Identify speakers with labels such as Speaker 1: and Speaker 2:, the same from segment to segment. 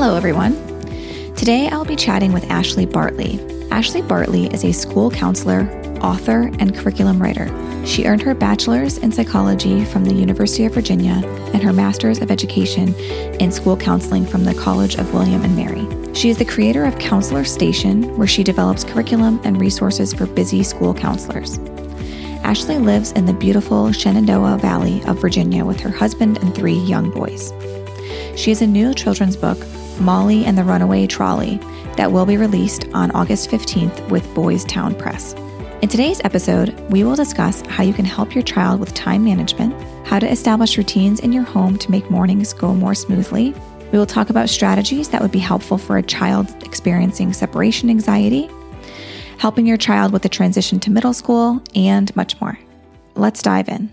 Speaker 1: Hello, everyone. Today I'll be chatting with Ashley Bartley. Ashley Bartley is a school counselor, author, and curriculum writer. She earned her bachelor's in psychology from the University of Virginia and her master's of education in school counseling from the College of William and Mary. She is the creator of Counselor Station, where she develops curriculum and resources for busy school counselors. Ashley lives in the beautiful Shenandoah Valley of Virginia with her husband and three young boys. She has a new children's book, Molly and the Runaway Trolley, that will be released on August 15th with Boys Town Press. In today's episode, we will discuss how you can help your child with time management, how to establish routines in your home to make mornings go more smoothly. We will talk about strategies that would be helpful for a child experiencing separation anxiety, helping your child with the transition to middle school, and much more. Let's dive in.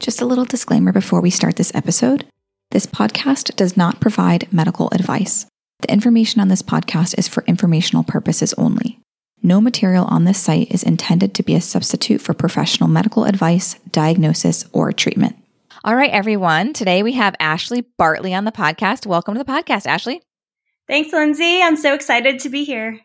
Speaker 1: Just a little disclaimer before we start this episode. This podcast does not provide medical advice. The information on this podcast is for informational purposes only. No material on this site is intended to be a substitute for professional medical advice, diagnosis, or treatment. All right, everyone. Today we have Ashley Bartley on the podcast. Welcome to the podcast, Ashley.
Speaker 2: Thanks, Lynzy. I'm so excited to be here.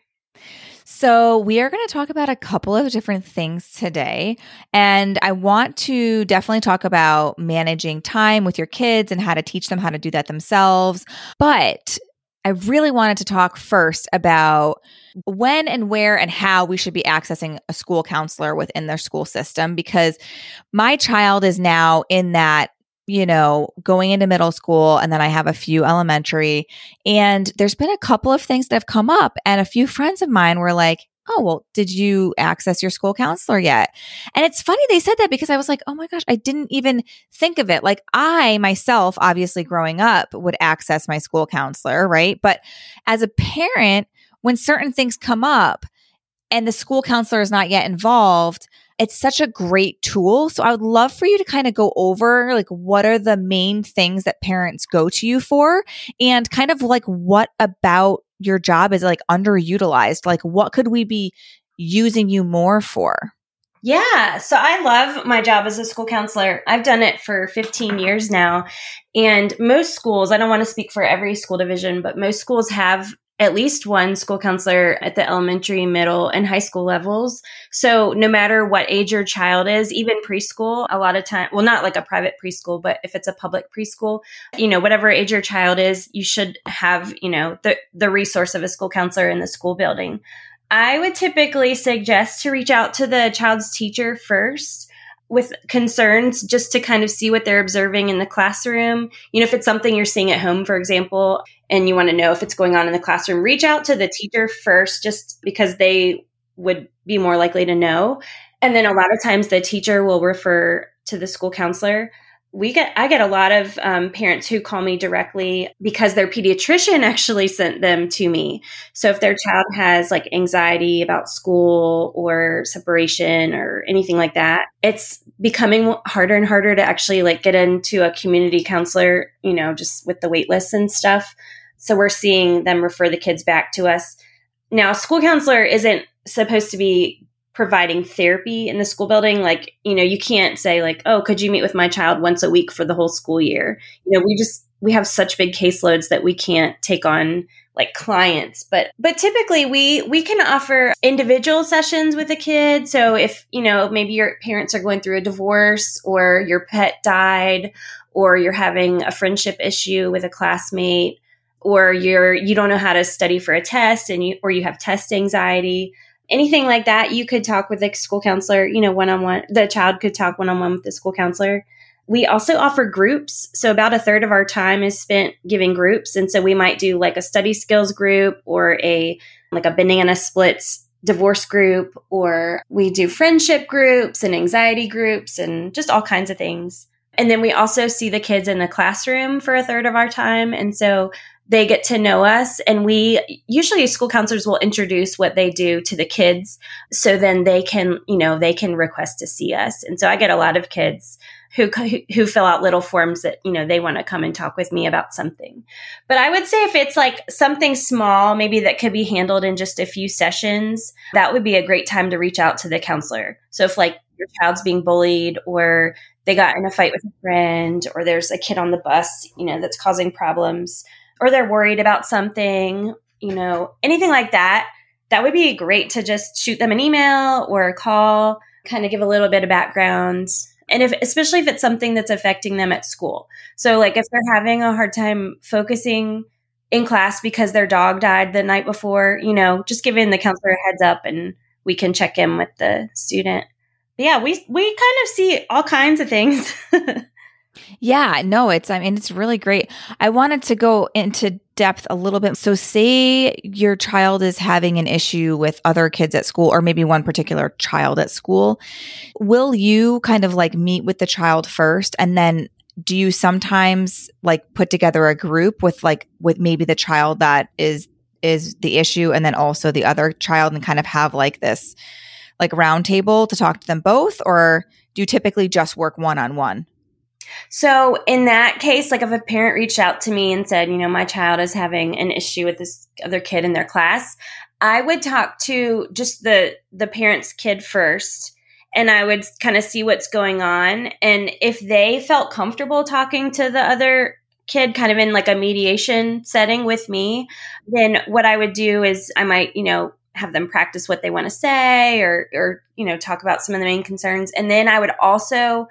Speaker 1: So, we are going to talk about a couple of different things today. And I want to definitely talk about managing time with your kids and how to teach them how to do that themselves. But I really wanted to talk first about when and where and how we should be accessing a school counselor within their school system because my child is now in that you know, going into middle school and then I have a few elementary. And there's been a couple of things that have come up. And a few friends of mine were like, Oh, well, did you access your school counselor yet? And it's funny they said that because I was like, Oh my gosh, I didn't even think of it. Like, I myself, obviously growing up, would access my school counselor, right? But as a parent, when certain things come up and the school counselor is not yet involved, it's such a great tool. So I would love for you to kind of go over like what are the main things that parents go to you for and kind of like what about your job is like underutilized? Like what could we be using you more for?
Speaker 2: Yeah, so I love my job as a school counselor. I've done it for 15 years now. And most schools, I don't want to speak for every school division, but most schools have at least one school counselor at the elementary, middle, and high school levels. So no matter what age your child is, even preschool, a lot of time, well, not like a private preschool, but if it's a public preschool, you know, whatever age your child is, you should have, you know, the, the resource of a school counselor in the school building. I would typically suggest to reach out to the child's teacher first with concerns just to kind of see what they're observing in the classroom. You know, if it's something you're seeing at home, for example, and you want to know if it's going on in the classroom, reach out to the teacher first just because they would be more likely to know. And then a lot of times the teacher will refer to the school counselor we get i get a lot of um, parents who call me directly because their pediatrician actually sent them to me. So if their child has like anxiety about school or separation or anything like that it's becoming harder and harder to actually like get into a community counselor you know just with the wait lists and stuff. So we're seeing them refer the kids back to us. Now a school counselor isn't supposed to be providing therapy in the school building like you know you can't say like oh could you meet with my child once a week for the whole school year? You know we just we have such big caseloads that we can't take on like clients. But but typically we we can offer individual sessions with a kid. So if you know maybe your parents are going through a divorce or your pet died or you're having a friendship issue with a classmate or you're you don't know how to study for a test and you or you have test anxiety anything like that you could talk with the school counselor you know one-on-one the child could talk one-on-one with the school counselor we also offer groups so about a third of our time is spent giving groups and so we might do like a study skills group or a like a banana splits divorce group or we do friendship groups and anxiety groups and just all kinds of things and then we also see the kids in the classroom for a third of our time. And so they get to know us. And we usually school counselors will introduce what they do to the kids so then they can you know they can request to see us. And so i get a lot of kids who who fill out little forms that you know they want to come and talk with me about something. But i would say if it's like something small maybe that could be handled in just a few sessions that would be a great time to reach out to the counselor. So if like your child's being bullied or they got in a fight with a friend or there's a kid on the bus you know that's causing problems or they're worried about something, you know, anything like that, that would be great to just shoot them an email or a call, kind of give a little bit of background. And if, especially if it's something that's affecting them at school. So, like, if they're having a hard time focusing in class because their dog died the night before, you know, just giving the counselor a heads up and we can check in with the student. But yeah, we we kind of see all kinds of things.
Speaker 1: Yeah, no, it's, I mean, it's really great. I wanted to go into depth a little bit. So, say your child is having an issue with other kids at school, or maybe one particular child at school. Will you kind of like meet with the child first and then do you sometimes like put together a group with like with maybe the child that is is the issue and then also the other child and kind of have like this like roundtable to talk to them both or do you typically just work one on one
Speaker 2: so in that case, like if a parent reached out to me and said, you know, my child is having an issue with this other kid in their class, I would talk to just the the parent's kid first and I would kind of see what's going on. And if they felt comfortable talking to the other kid kind of in like a mediation setting with me, then what I would do is I might, you know, have them practice what they want to say or or you know, talk about some of the main concerns. And then I would also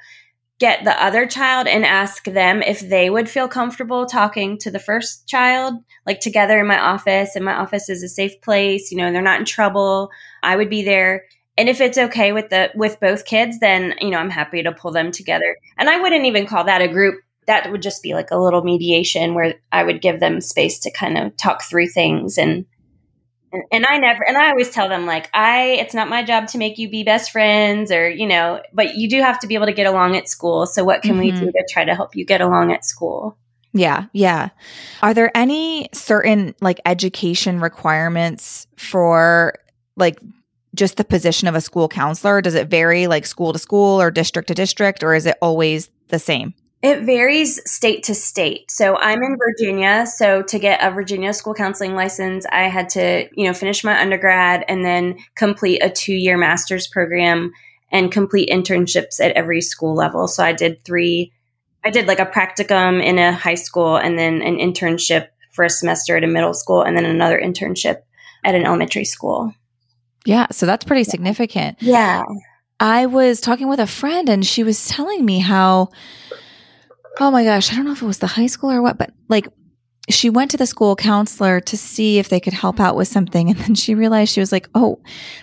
Speaker 2: get the other child and ask them if they would feel comfortable talking to the first child, like together in my office. And my office is a safe place, you know, they're not in trouble. I would be there. And if it's okay with the with both kids, then you know I'm happy to pull them together. And I wouldn't even call that a group. That would just be like a little mediation where I would give them space to kind of talk through things and and I never, and I always tell them like, I, it's not my job to make you be best friends or, you know, but you do have to be able to get along at school. So what can mm-hmm. we do to try to help you get along at school?
Speaker 1: Yeah, yeah. Are there any certain like education requirements for like just the position of a school counselor? Does it vary like school to school or district to district, or is it always the same?
Speaker 2: It varies state to state. So I'm in Virginia. So to get a Virginia school counseling license, I had to, you know, finish my undergrad and then complete a two year master's program and complete internships at every school level. So I did three, I did like a practicum in a high school and then an internship for a semester at a middle school and then another internship at an elementary school.
Speaker 1: Yeah. So that's pretty significant.
Speaker 2: Yeah.
Speaker 1: I was talking with a friend and she was telling me how oh my gosh, I don't know if it was the high school or what, but like she went to the school counselor to see if they could help out with mm-hmm. something. And then she realized she was like, oh,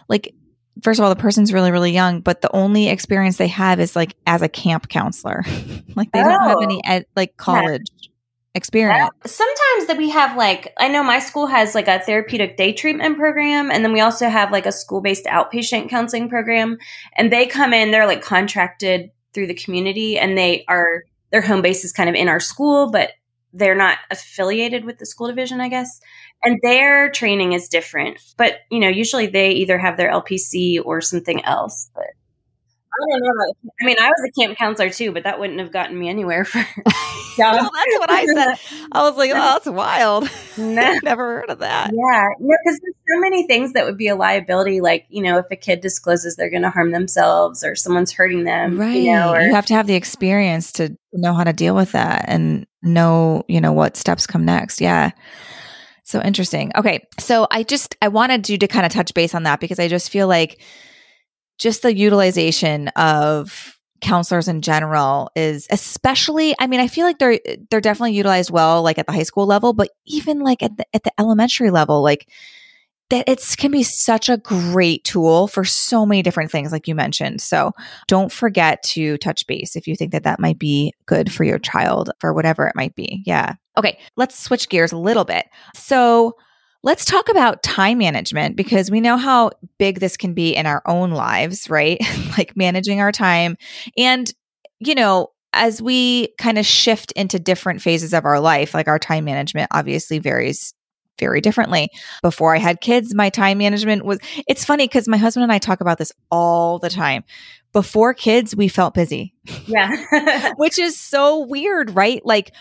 Speaker 1: like, first of all, the person's really, really young, but the only experience they have is like as a camp counselor. like they oh. don't have oh. any ed, like college. Yeah. Experience.
Speaker 2: Sometimes that we have like I know my school has like a therapeutic day treatment program and then we also have like a school-based outpatient counseling program and they come in they're like contracted through the community and they are their home base is kind of in our school, but they're not affiliated with the school division, I guess. And their training is different. But, you know, usually they either have their LPC or something else. But don't know. I mean, I was a camp counselor too, but that wouldn't have gotten me anywhere for.
Speaker 1: Yeah, well, that's what I said. I was like, "Oh, that's wild." No. Never heard of that.
Speaker 2: Yeah, no, because there's so many things that would be a liability. Like, you know, if a kid discloses they're going to harm themselves or someone's hurting them,
Speaker 1: right?
Speaker 2: You, know, or,
Speaker 1: you have to have the experience to know how to deal with that and know, you know, what steps come next. Yeah. So interesting. Okay, so I just I wanted you to kind of touch base on that because I just feel like just the utilization of counselors in general is especially I mean I feel like they're they're definitely utilized well like at the high school level but even like at the at the elementary level like that it can be such a great tool for so many different things like you mentioned. So don't forget to touch base if you think that that might be good for your child for whatever it might be. Yeah. Okay let's switch gears a little bit. So Let's talk about time management because we know how big this can be in our own lives, right? like managing our time. And, you know, as we kind of shift into different phases of our life, like our time management obviously varies very differently. Before I had kids, my time management was, it's funny because my husband and I talk about this all the time. Before kids, we felt busy.
Speaker 2: Yeah.
Speaker 1: Which is so weird, right? Like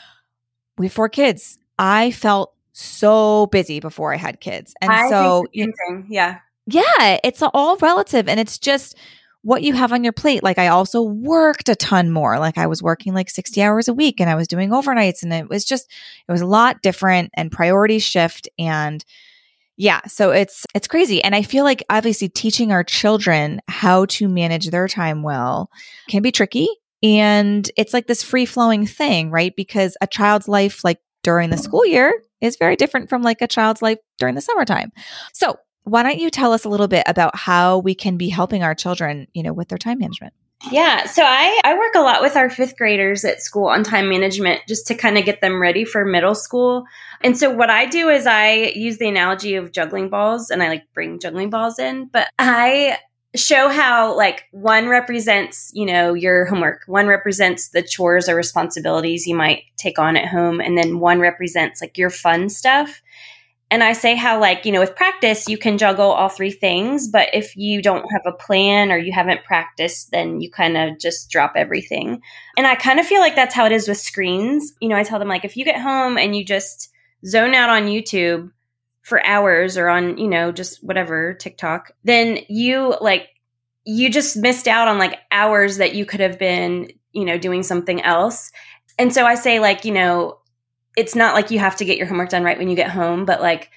Speaker 1: before kids, I felt so busy before I had kids. And
Speaker 2: I
Speaker 1: so,
Speaker 2: yeah.
Speaker 1: Yeah, it's all relative and it's just what you have on your plate. Like I also worked a ton more. Like I was working like 60 hours a week and I was doing overnights and it was just it was a lot different and priorities shift and yeah, so it's it's crazy and I feel like obviously teaching our children how to manage their time well can be tricky and it's like this free flowing thing, right? Because a child's life like during the school year is very different from like a child's life during the summertime. So, why don't you tell us a little bit about how we can be helping our children, you know, with their time management?
Speaker 2: Yeah, so I, I work a lot with our fifth graders at school on time management just to kind of get them ready for middle school. And so what I do is I use the analogy of juggling balls and I like bring juggling balls in, but I show how like one represents you know your homework one represents the chores or responsibilities you might take on at home and then one represents like your fun stuff. And i say how like you know with practice you can juggle all three things but if you don't have a plan or you haven't practiced then you kind of just drop everything. And i kind of feel like that's how it is with screens. You know i tell them like if you get home and you just zone out on youtube for hours or on, you know, just whatever, TikTok, then you like, you just missed out on like hours that you could have been, you know, doing something else. And so I say, like, you know, it's not like you have to get your homework done right when you get home, but like,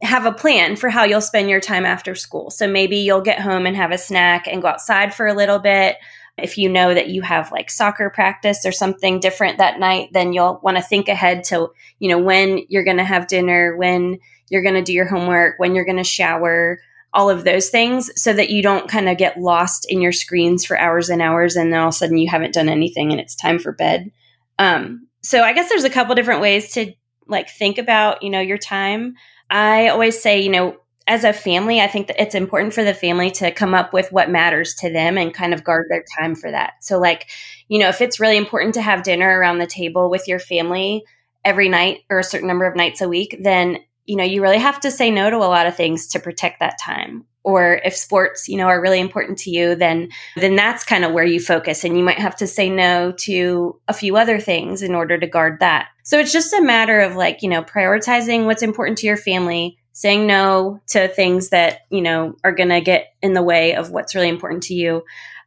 Speaker 2: have a plan for how you'll spend your time after school. So maybe you'll get home and have a snack and go outside for a little bit. If you know that you have like soccer practice or something different that night, then you'll want to think ahead to, you know, when you're going to have dinner, when you're going to do your homework, when you're going to shower, all of those things so that you don't kind of get lost in your screens for hours and hours and then all of a sudden you haven't done anything and it's time for bed. Um, so I guess there's a couple different ways to like think about, you know, your time. I always say, you know, as a family, I think that it's important for the family to come up with what matters to them and kind of guard their time for that. So, like, you know, if it's really important to have dinner around the table with your family every night or a certain number of nights a week, then you know, you really have to say no to a lot of things to protect that time. Or if sports, you know, are really important to you, then then that's kind of where you focus and you might have to say no to a few other things in order to guard that. So it's just a matter of like, you know, prioritizing what's important to your family, saying no to things that, you know, are going to get in the way of what's really important to you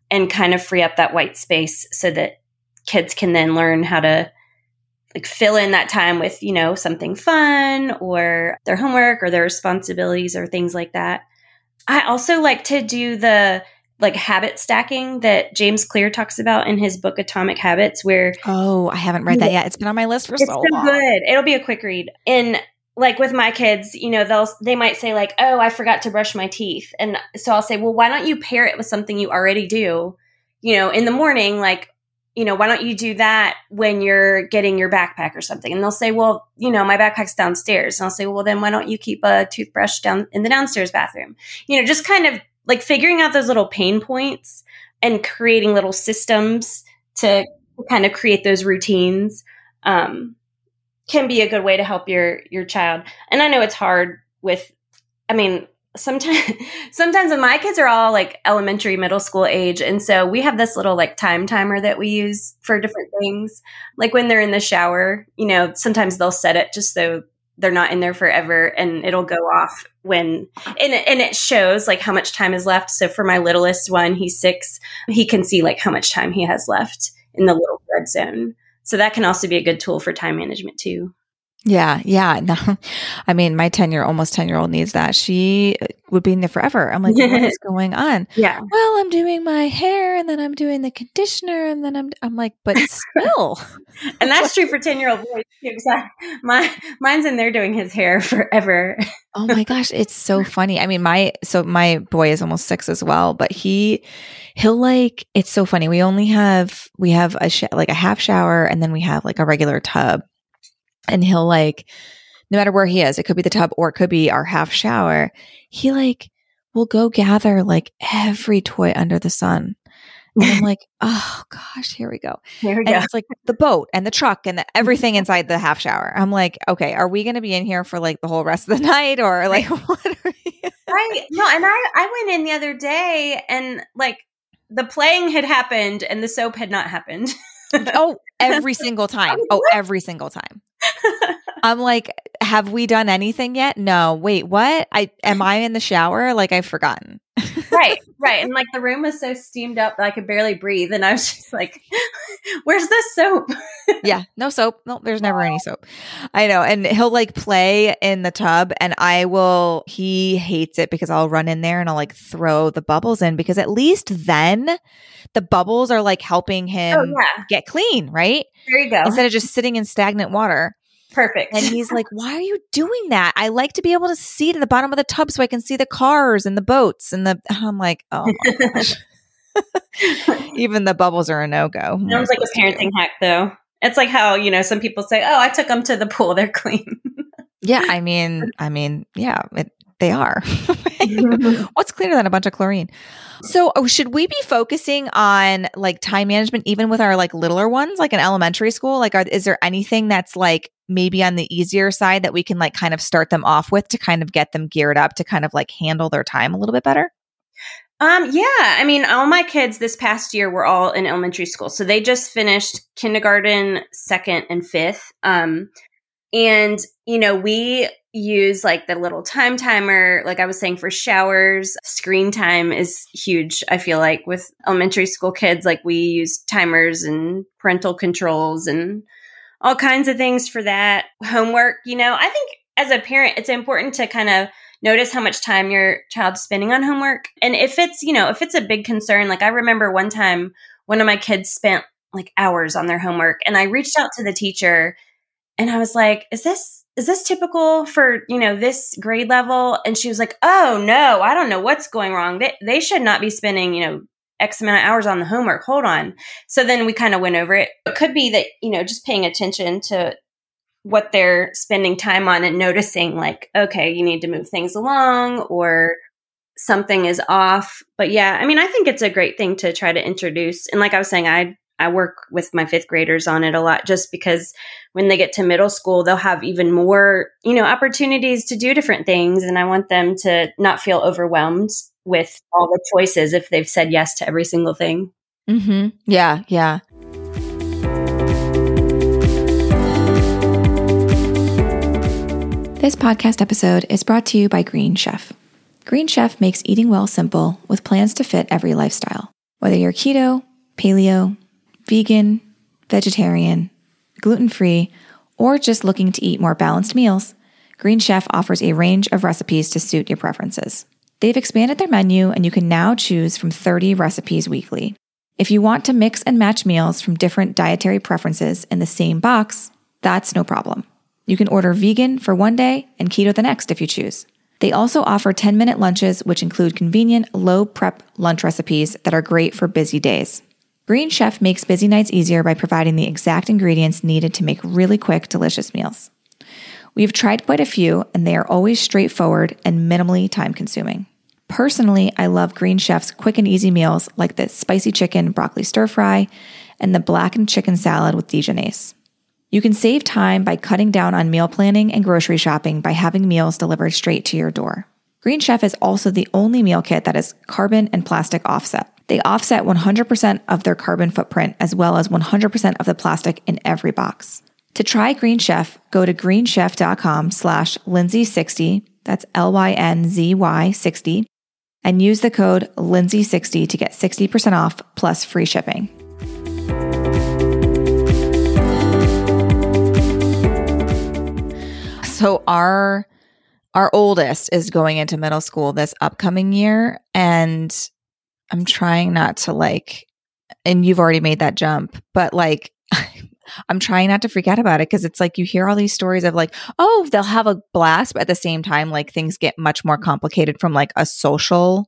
Speaker 2: and kind of free up that white space so that kids can then learn how to like fill in that time with, you know, something fun or their homework or their responsibilities or things like that. I also like to do the like habit stacking that James Clear talks about in his book Atomic Habits where
Speaker 1: Oh, I haven't read that yet. It's been on my list for so long.
Speaker 2: good. It'll be a quick read. And like with my kids, you know, they'll they might say like, "Oh, I forgot to brush my teeth." And so I'll say, "Well, why don't you pair it with something you already do?" You know, in the morning like you know, why don't you do that when you're getting your backpack or something? And they'll say, well, you know, my backpack's downstairs. And I'll say, well, then why don't you keep a toothbrush down in the downstairs bathroom? You know, just kind of like figuring out those little pain points and creating little systems to kind of create those routines um, can be a good way to help your your child. And I know it's hard with, I mean, sometimes sometimes when my kids are all like elementary middle school age and so we have this little like time timer that we use for different things. Like when they're in the shower you know sometimes they'll set it just so they're not in there forever and it'll go off when and it, and it shows like how much time is left. So for my littlest one he's 6 he can see like how much time he has left in the little red zone so that can also be a good tool for time management too
Speaker 1: yeah, yeah. No, I mean, my 10 year, almost 10 year old needs that. She uh, would be in there forever. I'm like, what is going on?
Speaker 2: Yeah.
Speaker 1: Well, I'm doing my hair and then I'm doing the conditioner and then I'm I'm like, but still.
Speaker 2: and that's true for 10 year old boys too. I, my mine's in there doing his hair forever.
Speaker 1: oh my gosh, it's so funny. I mean, my so my boy is almost six as well, but he he'll like it's so funny. We only have we have a sh- like a half shower and then we have like a regular tub, and he'll like no matter where he is, it could be the tub or it could be our half shower. He like will go gather like every toy under the sun. And I'm like, oh gosh, here we go.
Speaker 2: Here we
Speaker 1: and
Speaker 2: go.
Speaker 1: it's like the boat and the truck and the, everything inside the half shower. I'm like, okay, are we going to be in here for like the whole rest of the night or like what are we?
Speaker 2: Right. No, and I I went in the other day and like the playing had happened and the soap had not happened.
Speaker 1: oh, oh every single time. Oh, every single time. I'm like, have we done anything yet? No. Wait, what? I am I in the shower? Like I've forgotten.
Speaker 2: right, right. And like the room was so steamed up that I could barely breathe. And I was just like, where's the soap?
Speaker 1: yeah, no soap. No, there's never any soap. I know. And he'll like play in the tub and I will, he hates it because I'll run in there and I'll like throw the bubbles in because at least then the bubbles are like helping oh, him
Speaker 2: Oh, yeah.
Speaker 1: get clean, right?
Speaker 2: There you go.
Speaker 1: Instead of just sitting in stagnant water.
Speaker 2: Perfect.
Speaker 1: And he's like, Why are you doing that? I like to be able to see to the bottom of the tub so I can see the cars and the boats and the. I'm like, Oh my gosh. Even the bubbles are a no go.
Speaker 2: Sounds like a parenting hack, though. It's like how you know some people say, "Oh, I took them to the pool; they're clean."
Speaker 1: Yeah, I mean, I mean, yeah, it, they are. What's cleaner than a bunch of chlorine? So, oh, should we be focusing on like time management even with our like littler ones, like in elementary school? Like, are, is there anything that's like maybe on the easier side that we can like kind of start them off with to kind of get them geared up to kind of like handle their time a little bit better?
Speaker 2: Um, yeah, I mean, all my kids this past year were all in elementary school, so they just finished kindergarten, second, and fifth. Um, and you know, we use like the little time timer, like I was saying, for showers. Screen time is huge. I feel like with elementary school kids, like we use timers and parental controls and all kinds of things for that. Homework, you know, I think as a parent, it's important to kind of notice how much time your child's spending on homework. And if it's, you know, if it's a big concern, like I remember one time one of my kids spent like hours on their homework and I reached out to the teacher and I was like, is this is this typical for, you know, this grade level? And she was like, "Oh, no, I don't know what's going wrong. They they should not be spending, you know, X amount of hours on the homework. Hold on. So then we kind of went over it. It could be that, you know, just paying attention to what they're spending time on and noticing like okay you need to move things along or something is off but yeah i mean i think it's a great thing to try to introduce and like i was saying i i work with my fifth graders on it a lot just because when they get to middle school they'll have even more you know opportunities to do different things and i want them to not feel overwhelmed with all the choices if they've said yes to every single thing
Speaker 1: Mm-hmm. Yeah, yeah. This podcast episode is brought to you by Green Chef. Green Chef makes eating well simple with plans to fit every lifestyle. Whether you're keto, paleo, vegan, vegetarian, gluten free, or just looking to eat more balanced meals, Green Chef offers a range of recipes to suit your preferences. They've expanded their menu and you can now choose from 30 recipes weekly. If you want to mix and match meals from different dietary preferences in the same box, that's no problem. You can order vegan for one day and keto the next if you choose. They also offer 10 minute lunches, which include convenient, low prep lunch recipes that are great for busy days. Green Chef makes busy nights easier by providing the exact ingredients needed to make really quick, delicious meals. We've tried quite a few, and they are always straightforward and minimally time consuming. Personally, I love Green Chef's quick and easy meals like the spicy chicken broccoli stir fry and the blackened chicken salad with Dijonnaise. You can save time by cutting down on meal planning and grocery shopping by having meals delivered straight to your door. Green Chef is also the only meal kit that is carbon and plastic offset. They offset 100% of their carbon footprint as well as 100% of the plastic in every box. To try Green Chef, go to greenchef.com slash Lynzy60, that's L-Y-N-Z-Y 60, and use the code Lynzy60 to get 60% off plus free shipping. So our our oldest is going into middle school this upcoming year and I'm trying not to like and you've already made that jump, but like I'm trying not to freak out about it because it's like you hear all these stories of like, oh, they'll have a blast, but at the same time, like things get much more complicated from like a social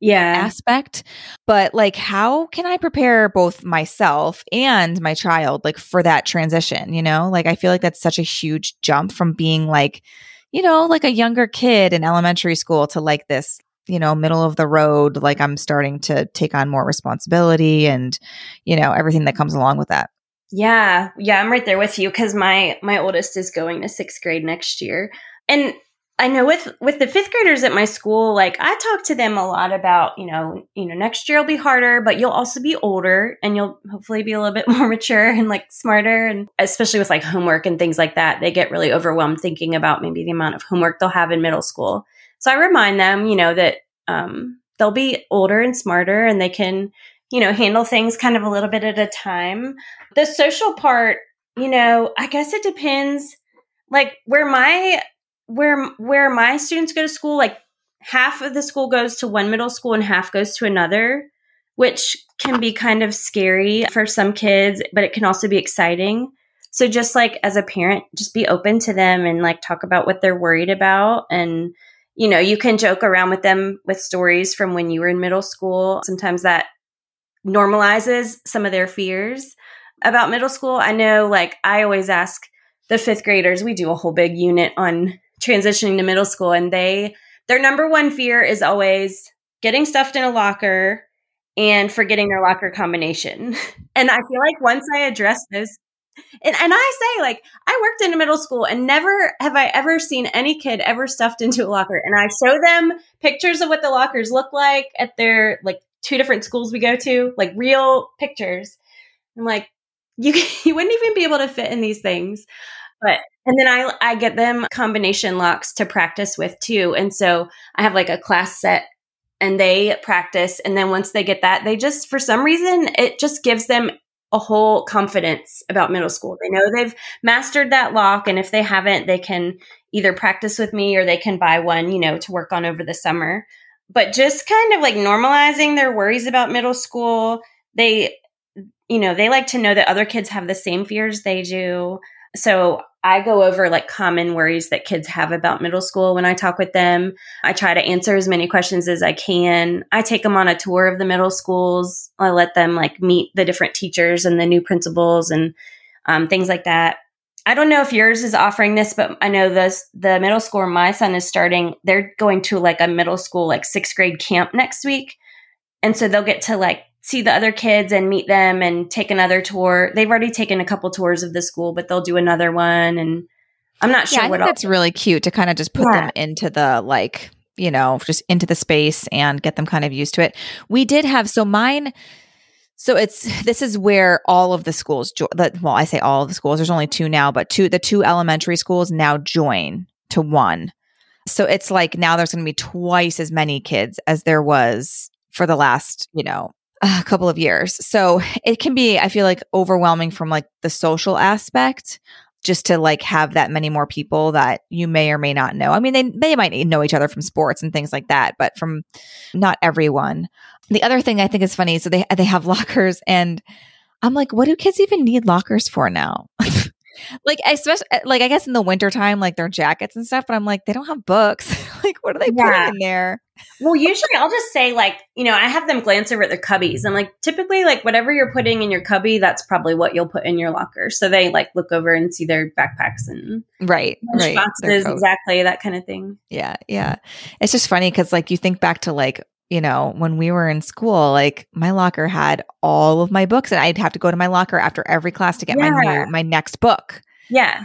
Speaker 2: yeah
Speaker 1: aspect. But like, how can I prepare both myself and my child like for that transition? You know, like I feel like that's such a huge jump from being like, you know, like a younger kid in elementary school to like this you know middle of the road like i'm starting to take on more responsibility and you know everything that comes along with that.
Speaker 2: Yeah, yeah, I'm right there with you because my my oldest is going to sixth grade next year, and I know with with the fifth graders at my school, like I talk to them a lot about, you know, you know, next year will be harder, but you'll also be older and you'll hopefully be a little bit more mature and like smarter, and especially with like homework and things like that, they get really overwhelmed thinking about maybe the amount of homework they'll have in middle school. So I remind them, you know, that um, they'll be older and smarter, and they can you know, handle things kind of a little bit at a time. The social part, you know, I guess it depends. Like where my where where my students go to school, like half of the school goes to one middle school and half goes to another, which can be kind of scary for some kids, but it can also be exciting. So just like as a parent, just be open to them and like talk about what they're worried about and you know, you can joke around with them with stories from when you were in middle school. Sometimes that normalizes some of their fears about middle school. I know, like, I always ask the fifth graders, we do a whole big unit on transitioning to middle school, and they, their number one fear is always getting stuffed in a locker and forgetting their locker combination. and I feel like once I address this, and, and I say, like, I worked in a middle school and never have I ever seen any kid ever stuffed into a locker. And I show them pictures of what the lockers look like at their like two different schools we go to, like real pictures. I'm like, you you wouldn't even be able to fit in these things. But and then I I get them combination locks to practice with too. And so I have like a class set and they practice and then once they get that, they just for some reason it just gives them a whole confidence about middle school. They know they've mastered that lock and if they haven't, they can either practice with me or they can buy one, you know, to work on over the summer but just kind of like normalizing their worries about middle school. They, you know, they like to know that other kids have the same fears they do. So I go over like common worries that kids have about middle school when I talk with them. I try to answer as many questions as I can. I take them on a tour of the middle schools. I let them like meet the different teachers and the new principals and um, things like that. I don't know if yours is offering this, but I know this the middle school my son is starting, they're going to like a middle school like sixth grade camp next week. And so they'll get to like see the other kids and meet them and take another tour. They've already taken a couple tours of the school, but they'll do another one. And I'm not sure
Speaker 1: yeah, I
Speaker 2: what
Speaker 1: think that's really cute to kind of just put yeah. them into the like, you know, just into the space and get them kind of used to it. We did have so mine so it's this is where all of the schools jo- well I say all of the schools there's only two now but two the two elementary schools now join to one. So it's like now there's going to be twice as many kids as there was for the last, you know, a couple of years. So it can be I feel like overwhelming from like the social aspect just to like have that many more people that you may or may not know. I mean, they they might know each other from sports and things like that, but from not everyone. The other thing I think is funny, so they they have lockers, and I'm like, what do kids even need lockers for now? like especially eh, like I guess in the wintertime, like their jackets and stuff, but I'm like, they don't have books. like, what are they yeah. putting in there?
Speaker 2: Well, usually I'll just say like, you know, I have them glance over at their cubbies. Mm-hmm. I'm like, typically like whatever you're putting in your cubby, that's probably what you'll put in your locker. So they like look over and see their backpacks and
Speaker 1: right, right,
Speaker 2: boxes, exactly that kind of thing.
Speaker 1: Yeah, yeah. It's just funny because like you think back to like you know, when we were in school, like my locker had all of my books and I'd have to go to my locker after every class to get yeah. my new, my next book.
Speaker 2: Yeah.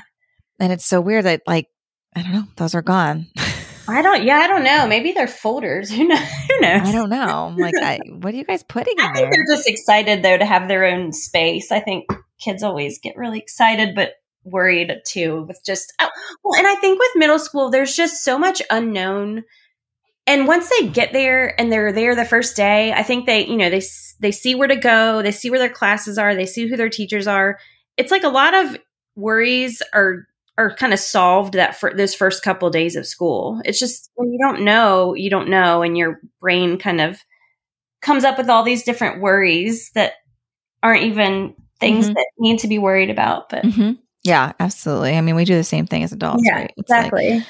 Speaker 1: And it's so weird that like, I don't know, those are gone.
Speaker 2: I don't, yeah, I don't know. Maybe they're folders. Who knows? Who knows?
Speaker 1: I don't know. like, I, what are you guys putting in? I
Speaker 2: think they're just excited though to have their own space. I think kids always get really excited, but worried too with just, oh, well, and I think with middle school, there's just so much unknown and once they get there and they're there the first day, I think they, you know, they they see where to go, they see where their classes are, they see who their teachers are. It's like a lot of worries are are kind of solved that for those first couple of days of school. It's just when you don't know, you don't know, and your brain kind of comes up with all these different worries that aren't even things mm-hmm. that need to be worried about. But
Speaker 1: mm-hmm. yeah, absolutely. I mean, we do the same thing as adults.
Speaker 2: Yeah, right? exactly. Like,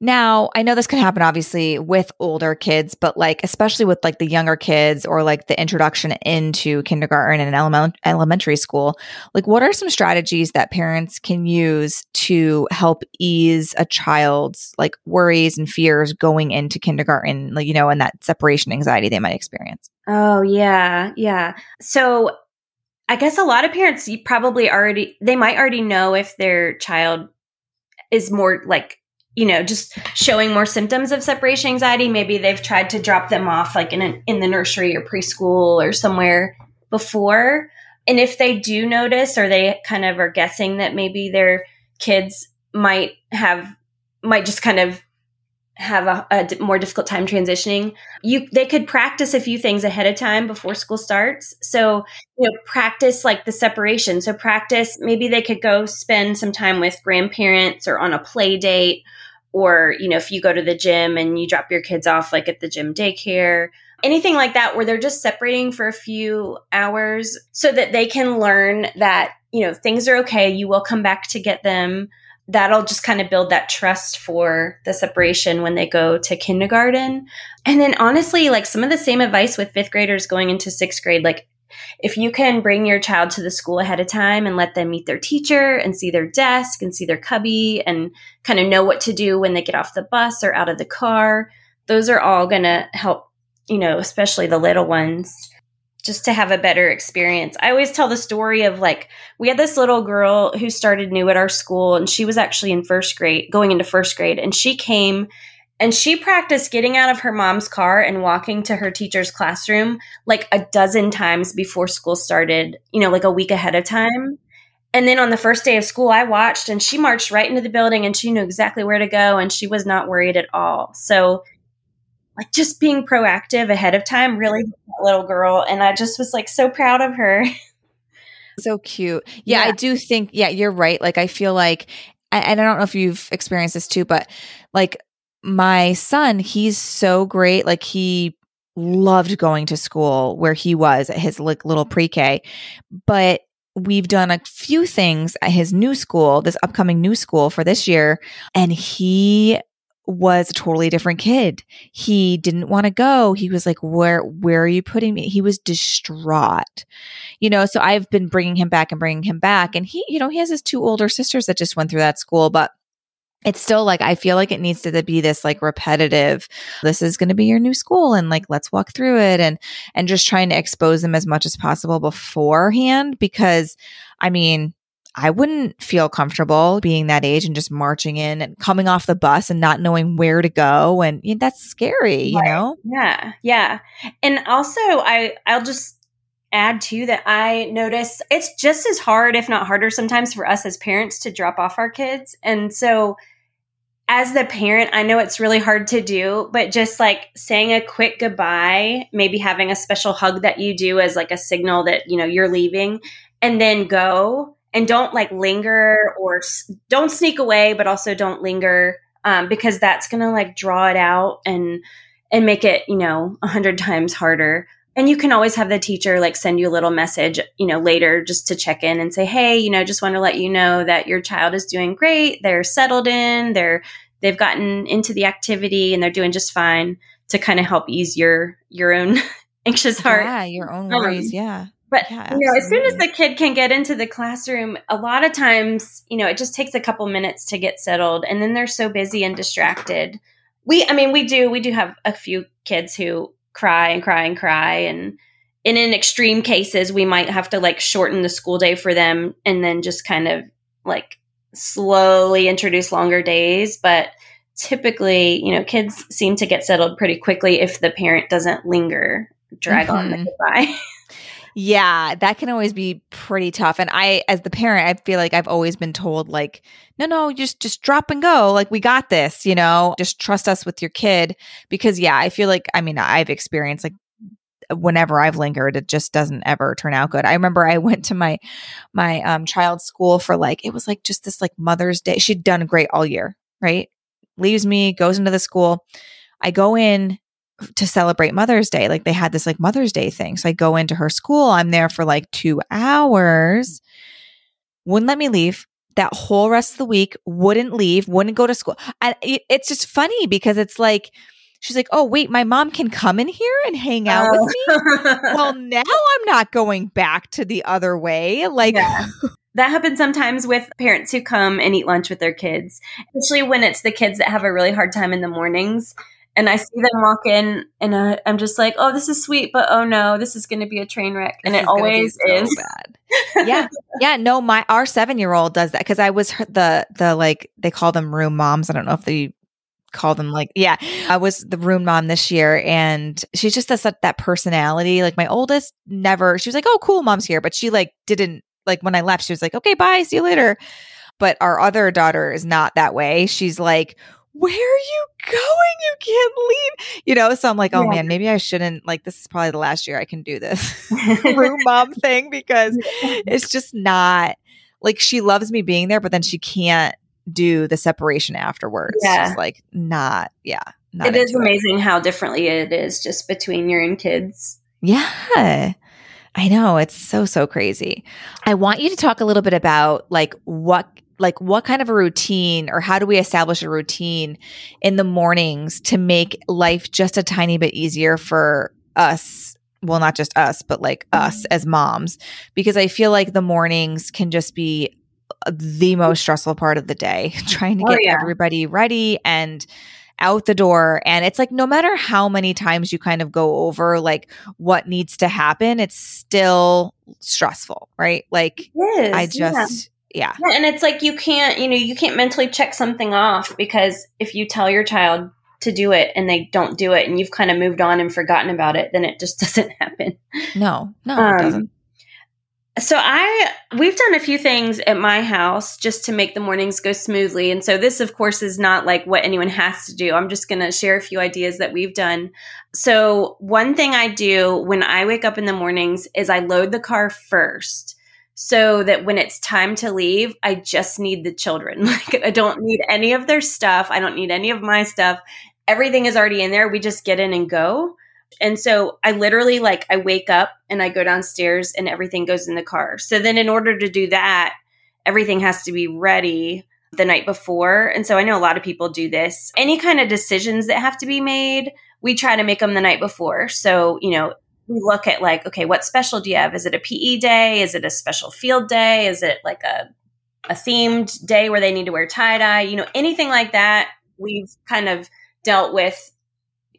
Speaker 1: now, I know this could happen obviously with older kids, but like especially with like the younger kids or like the introduction into kindergarten and element- elementary school, like what are some strategies that parents can use to help ease a child's like worries and fears going into kindergarten, like you know, and that separation anxiety they might experience?
Speaker 2: Oh, yeah. Yeah. So, I guess a lot of parents probably already they might already know if their child is more like you know, just showing more symptoms of separation anxiety. Maybe they've tried to drop them off like in an, in the nursery or preschool or somewhere before. And if they do notice or they kind of are guessing that maybe their kids might have might just kind of have a, a, more difficult time transitioning you they could practice a few things ahead of time before school starts so you know practice like the separation so practice maybe they could go spend some time with grandparents or on a play date or you know if you go to the gym and you drop your kids off like at the gym daycare anything like that where they're just separating for a few hours so that they can learn that you know things are okay you will come back to get them that'll just kind of build that trust for the separation when they go to kindergarten. And then honestly like some of the same advice with fifth graders going into sixth grade like if you can bring your child to the school ahead of time and let them meet their teacher and see their desk and see their cubby and kind of know what to do when they get off the bus or out of the car, those are all going to help, you know, especially the little ones just to have a better experience. I always tell the story of like we had this little girl who started new at our school and she was actually in first grade, going into first grade and she came and she practiced getting out of her mom's car and walking to her teacher's classroom like a dozen times before school started, you know, like a week ahead of time. And then on the first day of school, I watched and she marched right into the building and she knew exactly where to go and she was not worried at all. So, like, just being proactive ahead of time really little girl. And I just was like so proud of her.
Speaker 1: So cute. Yeah, yeah, I do think, yeah, you're right. Like, I feel like, and I don't know if you've experienced this too, but like my son, he's so great. Like he loved going to school where he was at his like little mm-hmm. pre-K. But we've done a few things at his new school, this upcoming new school for this year, and he was a totally different kid. He didn't want to go. He was like, "Where where are you putting me?" He was distraught. You know, so I've been bringing him back and bringing him back and he, you know, he has his two older sisters that just went through that school, but it's still like I feel like it needs to be this like repetitive this is going to be your new school and like let's walk through it and and just trying to expose them as much as possible beforehand because I mean I wouldn't feel comfortable being that age and just marching in and coming off the bus and not knowing where to go and you know, that's scary you right. know
Speaker 2: yeah yeah and also I I'll just add to that I notice it's just as hard, if not harder, sometimes for us as parents to drop off our kids. And so as the parent, I know it's really hard to do, but just like saying a quick goodbye, maybe having a special hug that you do as like a signal that, you know, you're leaving and then go and don't like linger or don't sneak away, but also don't linger um, because that's going to like draw it out and, and make it, you know, a hundred times harder. And you can always have the teacher like send you a little message, you know, later just to check in and say, "Hey, you know, just want to let you know that your child is doing great. They're settled in. They're they've gotten into the activity and they're doing just fine." To kind of help ease your your own anxious heart.
Speaker 1: Yeah, your own worries. Um, yeah.
Speaker 2: But yeah, you know, as soon as the kid can get into the classroom, a lot of times, you know, it just takes a couple minutes to get settled, and then they're so busy and distracted. We, I mean, we do, we do have a few kids who cry and cry and cry. And and in extreme cases we might have to like shorten the school day for them and then just kind of like slowly introduce longer days. But typically you know kids seem to get settled pretty quickly if the parent doesn't linger drag mm-hmm. on the goodbye
Speaker 1: Yeah, that can always be pretty tough. And I, as the parent, I feel like I've always been told, like, no, no, just just drop and go. Like we got this, you know. Just trust us with your kid because, yeah, I feel like I mean I've experienced like whenever I've lingered, it just doesn't ever turn out good. I remember I went to my my um, child's school for like it was like just this like Mother's Day. She'd done great all year, right? Leaves me, goes into the school. I go in to celebrate Mother's Day. Like they had this like Mother's Day thing. So I go into her school. I'm there for like two hours. Wouldn't let me leave. That whole rest of the week wouldn't leave, wouldn't go to school. And it, it's just funny because it's like, she's like, oh, wait, my mom can come in here and hang out with oh. me.
Speaker 2: Oh.
Speaker 1: well, now I'm not going back to the other way. Like,
Speaker 2: Yeah. That happens sometimes with parents who come and eat lunch with their kids, especially when it's the kids that have a really hard time in the mornings. And I see them walk in, and uh, I'm just like, "Oh, this is sweet, but oh no, this is going to be a train wreck." And
Speaker 1: This
Speaker 2: it
Speaker 1: is
Speaker 2: always
Speaker 1: so
Speaker 2: is.
Speaker 1: bad. yeah yeah no my our seven year old does that because i was her- the the like they call them room moms i don't know if they call them like yeah i was the room mom this year and she just that, that personality like my oldest never she was like oh cool mom's here but she like didn't like when i left she was like okay bye see you later but our other daughter is not that way she's like where are you going you can't leave you know so i'm like oh
Speaker 2: Yeah.
Speaker 1: man maybe i shouldn't like this is probably the last year i can do this room mom thing because it's just not like she loves me being there, but then she can't do the separation afterwards.
Speaker 2: Yeah.
Speaker 1: She's like not, yeah. Not
Speaker 2: It is amazing how differently it is just between your own kids.
Speaker 1: Yeah. I know. It's so, so crazy. I want you to talk a little bit about like what like what kind of a routine or how do we establish a routine in the mornings to make life just a tiny bit easier for us? Well not just us but like mm-hmm. us as moms. Because i feel like the mornings can just be uh, the most stressful part of the day trying to
Speaker 2: Oh,
Speaker 1: get
Speaker 2: yeah.
Speaker 1: everybody ready and out the door. And it's like no matter how many times you kind of go over like what needs to happen it's still stressful right? Like i just yeah
Speaker 2: Yeah, and it's like you can't, you know, you can't mentally check something off because if you tell your child to do it and they don't do it and you've kind of moved on and forgotten about it, then it just doesn't happen.
Speaker 1: no no
Speaker 2: Um,
Speaker 1: it doesn't
Speaker 2: So I we've done a few things at my house just to make the mornings go smoothly. And so this of course is not like what anyone has to do. I'm just going to share a few ideas that we've done. So one thing I do when I wake up in the mornings is I load the car first. So that when it's time to leave, I just need the children. Like I don't need any of their stuff. I don't need any of my stuff. Everything is already in there. We just get in and go. And so I literally like I wake up and I go downstairs and everything goes in the car. So then in order to do that, everything has to be ready the night before. And so I know a lot of people do this. Any kind of decisions that have to be made, we try to make them the night before. So, you know, we look at like, okay, what special do you have? Is it a PE day? Is it a special field day? Is it like a a themed day where they need to wear tie dye? You know, anything like that, we've kind of dealt with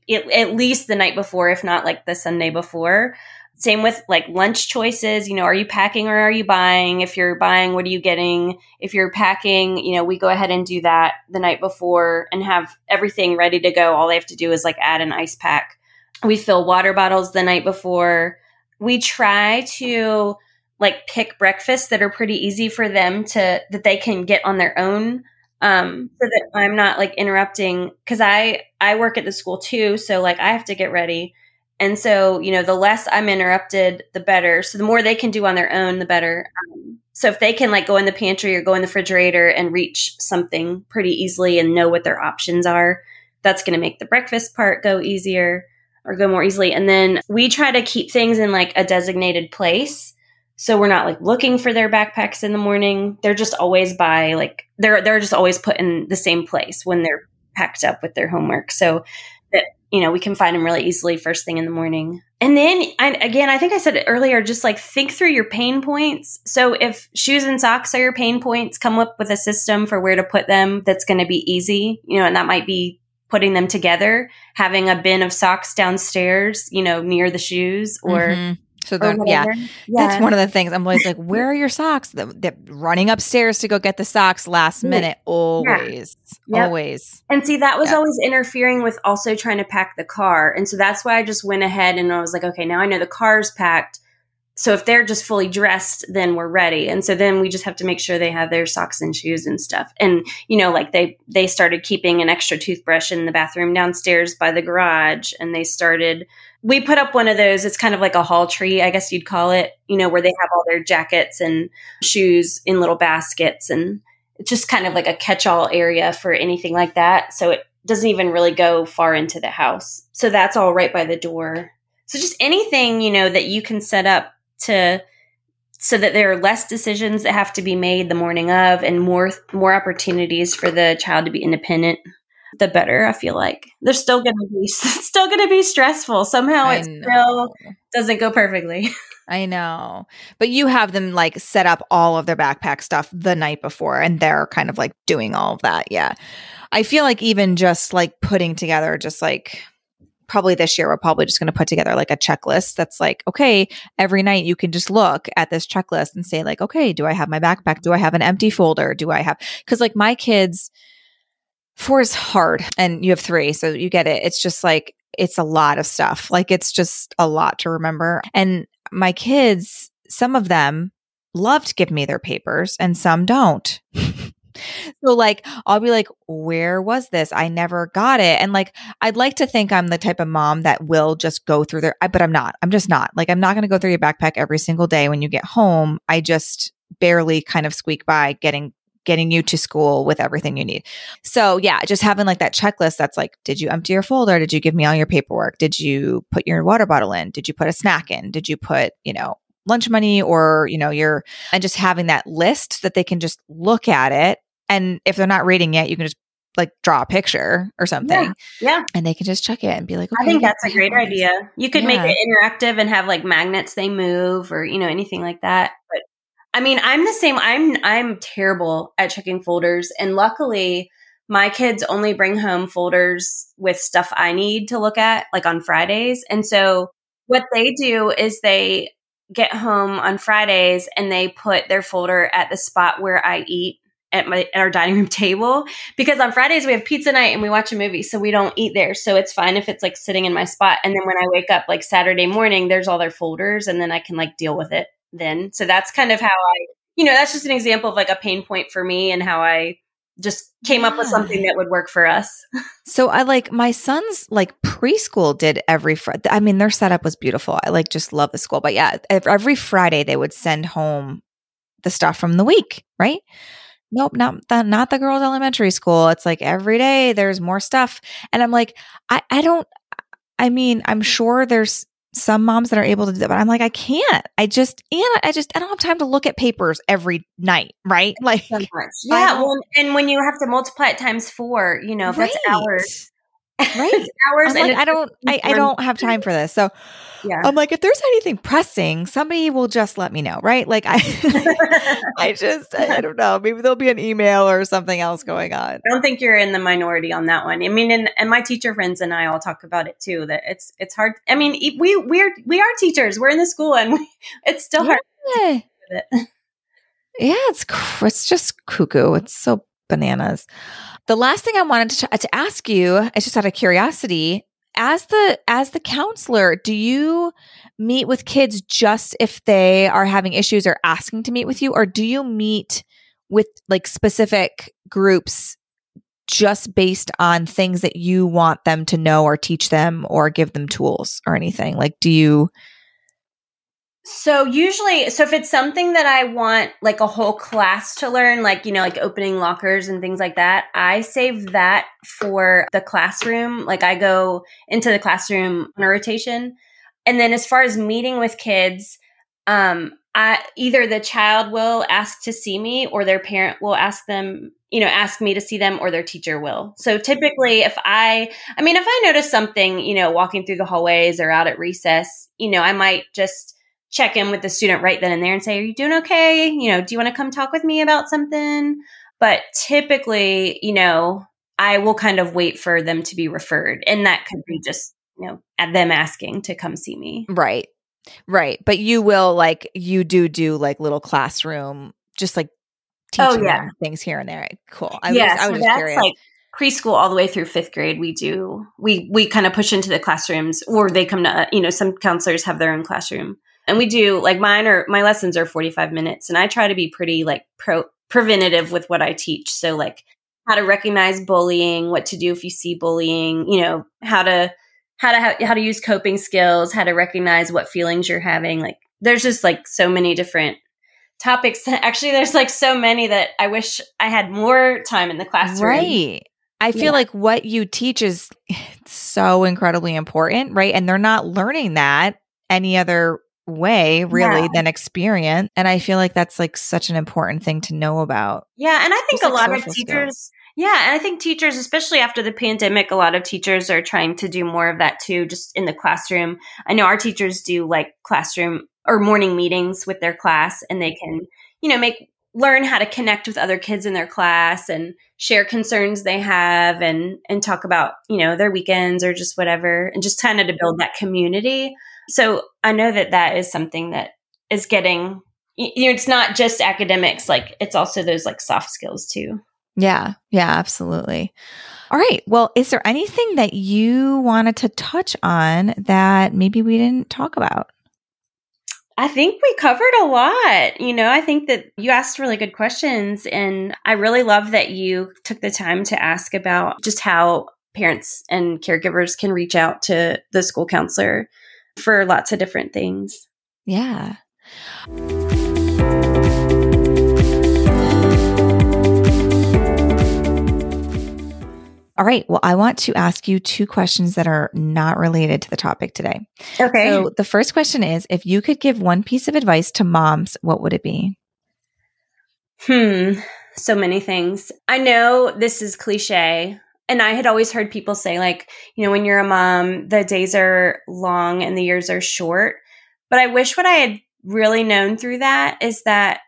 Speaker 2: at, at least the night before, if not like the Sunday before. Same with like lunch choices. You know, are you packing or are you buying? If you're buying, what are you getting? If you're packing, you know, we go ahead and do that the night before and have everything ready to go. All they have to do is like add an ice pack. We fill water bottles the night before. We try to like pick breakfasts that are pretty easy for them to that they can get on their own um so that i'm not like interrupting because i i work at the school too so like i have to get ready. And so you know the less i'm interrupted the better. So the more they can do on their own the better. Um, so if they can like go in the pantry or go in the refrigerator and reach something pretty easily and know what their options are that's going to make the breakfast part go easier or go more easily and then we try to keep things in like a designated place so we're not like looking for their backpacks in the morning. They're just always by like they're they're just always put in the same place when they're packed up with their homework. So that you know we can find them really easily first thing in the morning. And then again, I think I said it earlier. Just like think through your pain points. So if shoes and socks are your pain points, come up with a system for where to put them that's going to be easy. You know, and that might be putting them together, having a bin of socks downstairs. You know, near the shoes or.
Speaker 1: Mhm. so
Speaker 2: or
Speaker 1: then yeah. That's one of the things. I'm always like, where are your socks? The- They're running upstairs to go get the socks last minute. Always.
Speaker 2: Yep.
Speaker 1: Always.
Speaker 2: And see, that was
Speaker 1: Yeah.
Speaker 2: always interfering with also trying to pack the car. And so that's why I just went ahead and I was like, okay, now I know the car's packed. So if they're just fully dressed, then we're ready. And so then we just have to make sure they have their socks and shoes and stuff. And you know, like they they started keeping an extra toothbrush in the bathroom downstairs by the garage, and they started. We put up one of those. It's kind of like a hall tree, I guess you'd call it. You know, where they have all their jackets and shoes in little baskets, and it's just kind of like a catch-all area for anything like that. So it doesn't even really go far into the house. So that's all right by the door. So just anything, you know, that you can set up to so that there are less decisions that have to be made the morning of and more more opportunities for the child to be independent the better i feel like they're still going to be still going to be stressful somehow it still doesn't go perfectly
Speaker 1: I know. But you have them like set up all of their backpack stuff the night before and they're kind of like doing all of that. Yeah. I feel like even just like putting together just like probably this year we're probably just going to put together like a checklist that's like okay every night you can just look at this checklist and say like okay do i have my backpack? Do i have an empty folder? Do i have because like my kids four is hard and you have three so you get it. It's just like it's a lot of stuff. Like it's just a lot to remember. And my kids some of them love to give me their papers and some don't so like I'll be like, where was this? I never got it. And like I'd like to think I'm the type of mom that will just go through their but I'm not. I'm just not. Like I'm not gonna go through your backpack every single day when you get home. I just barely kind of squeak by getting getting you to school with everything you need. So yeah, just having like that checklist that's like, did you empty your folder? Did you give me all your paperwork? Did you put your water bottle in? Did you put a snack in? Did you put, you know, lunch money or, you know, your and just having that list that they can just look at it and if they're not reading yet, you can just like draw a picture or something.
Speaker 2: Yeah. yeah.
Speaker 1: And they can just check it and be like, okay,
Speaker 2: I think that's a great idea. You could yeah. make it interactive and have like magnets they move or, you know, anything like that. But I mean, I'm the same. I'm I'm terrible at checking folders. And luckily my kids only bring home folders with stuff I need to look at, like on Fridays. And so what they do is they get home on Fridays and they put their folder at the spot where I eat at my at our dining room table because on Fridays we have pizza night and we watch a movie, so we don't eat there. So it's fine if it's like sitting in my spot. And then when I wake up like Saturday morning, there's all their folders, and then I can like deal with it then. So that's kind of how I, you know, that's just an example of like a pain point for me and how I just came yeah. up with something that would work for us.
Speaker 1: so I like my son's like preschool did every Friday. I mean, their setup was beautiful. I like just love the school, but yeah, every Friday they would send home the stuff from the week, right? Nope, not the, not the girls' elementary school. It's like every day there's more stuff. And I'm like, I, I don't, I mean, I'm sure there's some moms that are able to do that, but I'm like, I can't. I just, and I just, I don't have time to look at papers every night, right? Like,
Speaker 2: yeah. Well, and when you have to multiply it times four, you know, right. that's hours.
Speaker 1: Right. hours. and like, I don't, I, I don't have time for this. So, yeah. I'm like, if there's anything pressing, somebody will just let me know, right? Like I I just I don't know. Maybe there'll be an email or something else going mm-hmm. on. I
Speaker 2: don't think you're in the minority on that one. I mean, and, and my teacher friends and I all talk about it too, that it's it's hard. I mean, we we're we are teachers. We're in the school and we, it's still yeah. hard.
Speaker 1: Yeah, it's it's just cuckoo. It's so bananas. The last thing I wanted to, to ask you, is just out of curiosity, as the as the counselor do you meet with kids just if they are having issues or asking to meet with you or do you meet with like specific groups just based on things that you want them to know or teach them or give them tools or anything like do you
Speaker 2: so usually, so if it's something that I want like a whole class to learn, like, you know, like opening lockers and things like that, I save that for the classroom. Like I go into the classroom on a rotation. And then as far as meeting with kids, um, I, either the child will ask to see me or their parent will ask them you know ask me to see them or their teacher will so typically if i i mean if i notice something you know walking through the hallways or out at recess you know i might just check in with the student right then and there and say, Are you doing okay? You know, do you want to come talk with me about something? But typically, you know, I will kind of wait for them to be referred. And that could be just, you know, at them asking to come see me.
Speaker 1: Right. Right. But you will like, you do do like little classroom, just like oh, teaching oh, yeah. things here and there. Cool.
Speaker 2: I yeah, was, I was so just curious. Like, preschool all the way through fifth grade we do we we kind of push into the classrooms or they come to uh, you know some counselors have their own classroom And we do like mine are my lessons are 45 minutes and I try to be pretty like pro preventative with what I teach. So like how to recognize bullying, what to do if you see bullying, you know, how to how to ha- how to use coping skills, how to recognize what feelings you're having. Like there's just like so many different topics. Actually, there's like so many that I wish I had more time in the classroom.
Speaker 1: Right. I feel yeah. like what you teach is so incredibly important, right? And they're not learning that any other way really yeah. than experience and i feel like that's like such an important thing to know about
Speaker 2: yeah and i think Just a like lot of teachers skills. yeah and i think teachers especially after the pandemic a lot of teachers are trying to do more of that too just in the classroom i know our teachers do like classroom or morning meetings with their class and they can you know make learn how to connect with other kids in their class and share concerns they have and and talk about you know their weekends or just whatever and just kind of to build that community so I know that that is something that is getting, you know, it's not just academics, like it's also those like soft skills too.
Speaker 1: Yeah. Yeah, absolutely. All right. Well, is there anything that you wanted to touch on that maybe we didn't talk about?
Speaker 2: I think we covered a lot. You know, I think that you asked really good questions. And I really love that you took the time to ask about just how parents and caregivers can reach out to the school counselor for lots of different things.
Speaker 1: Yeah. All right. Well, I want to ask you two questions that are not related to the topic today.
Speaker 2: Okay.
Speaker 1: So the first question is if you could give one piece of advice to moms, what would it be?
Speaker 2: Hmm. So many things. I know this is cliche, and I had always heard people say, like, you know, when you're a mom, the days are long and the years are short. But I wish what I had really known through that is that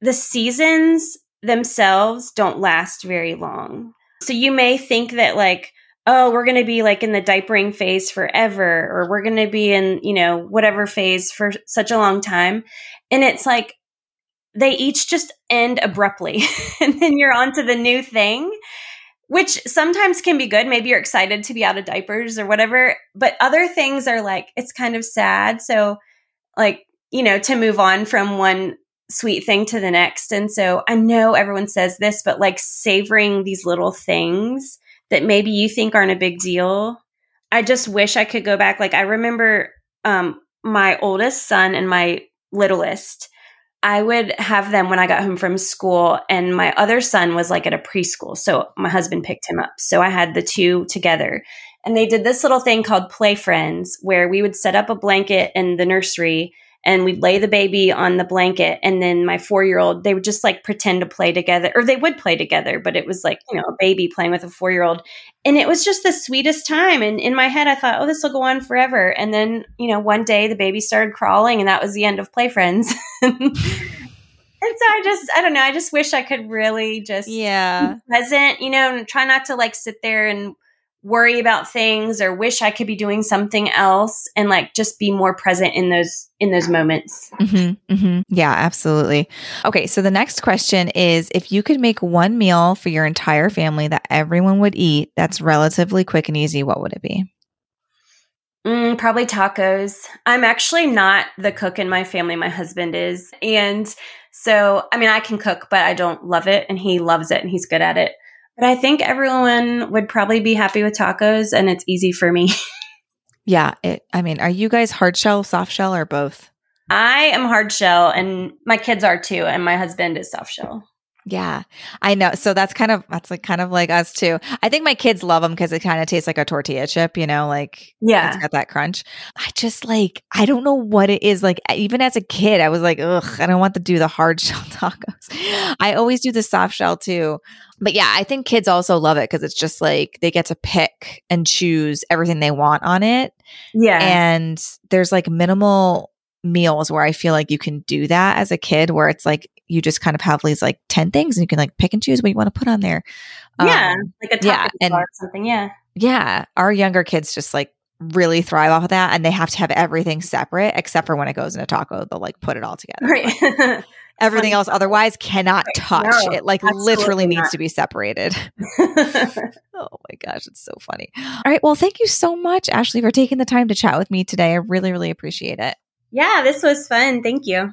Speaker 2: the seasons themselves don't last very long. So you may think that, like, oh, we're going to be like in the diapering phase forever, or we're going to be in, you know, whatever phase for such a long time. And it's like, they each just end abruptly and then you're on to the new thing which sometimes can be good. Maybe you're excited to be out of diapers or whatever, but other things are like, it's kind of sad. So, like, you know, to move on from one sweet thing to the next. And so I know everyone says this, but like savoring these little things that maybe you think aren't a big deal. I just wish I could go back. Like, I remember um, my oldest son and my littlest I would have them when I got home from school, and my other son was like at a preschool. So my husband picked him up. So I had the two together. And they did this little thing called Play Friends, where we would set up a blanket in the nursery and we'd lay the baby on the blanket and then my four year old they would just like pretend to play together or they would play together but it was like you know a baby playing with a four year old and it was just the sweetest time and in my head i thought oh this will go on forever. And then you know one day the baby started crawling and that was the end of play friends. And so I just, I don't know. I just wish I could really just,
Speaker 1: yeah,
Speaker 2: present, you know, and try not to like sit there and worry about things or wish I could be doing something else and like just be more present in those in those moments.
Speaker 1: Mm-hmm, mm-hmm. Yeah, absolutely. Okay, so the next question is if you could make one meal for your entire family that everyone would eat that's relatively quick and easy, what would it be?
Speaker 2: Mm, probably tacos. I'm actually not the cook in my family. My husband is. And so, I mean, I can cook, but I don't love it. And he loves it and he's good at it. But I think everyone would probably be happy with tacos and it's easy for me.
Speaker 1: yeah. It, I mean, are you guys hard shell, soft shell, or both?
Speaker 2: I am hard shell and my kids are too. And my husband is soft shell.
Speaker 1: Yeah, I know. So that's kind of that's like kind of like us too. I think my kids love them because it kind of tastes like a tortilla chip, you know, like
Speaker 2: yeah,
Speaker 1: it's got that crunch. I just like I don't know what it is. Like even as a kid, I was like, ugh, I don't want to do the hard shell tacos. I always do the soft shell too. But yeah, I think kids also love it because it's just like they get to pick and choose everything they want on it.
Speaker 2: Yeah,
Speaker 1: and there's like minimal meals where I feel like you can do that as a kid, where it's like you just kind of have these like 10 things and you can like pick and choose what you want to put on there.
Speaker 2: Yeah. Um, like a yeah, and, or something. Yeah.
Speaker 1: Yeah. Our younger kids just like really thrive off of that and they have to have everything separate except for when it goes in a taco, they'll like put it all together.
Speaker 2: Right.
Speaker 1: everything else otherwise cannot touch. No, it like literally not. needs to be separated. oh my gosh, it's so funny. All right. Well, thank you so much, Ashley, for taking the time to chat with me today. I really, really appreciate it.
Speaker 2: Yeah, this was fun. Thank you.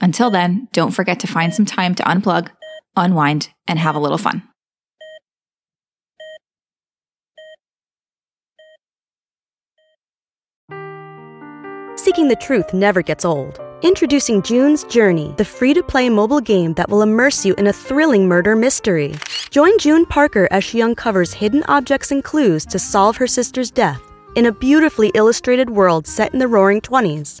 Speaker 1: Until then, don't forget to find some time to unplug, unwind, and have a little fun.
Speaker 3: Seeking the truth never gets old. Introducing June's Journey, the free to play mobile game that will immerse you in a thrilling murder mystery. Join June Parker as she uncovers hidden objects and clues to solve her sister's death in a beautifully illustrated world set in the roaring 20s.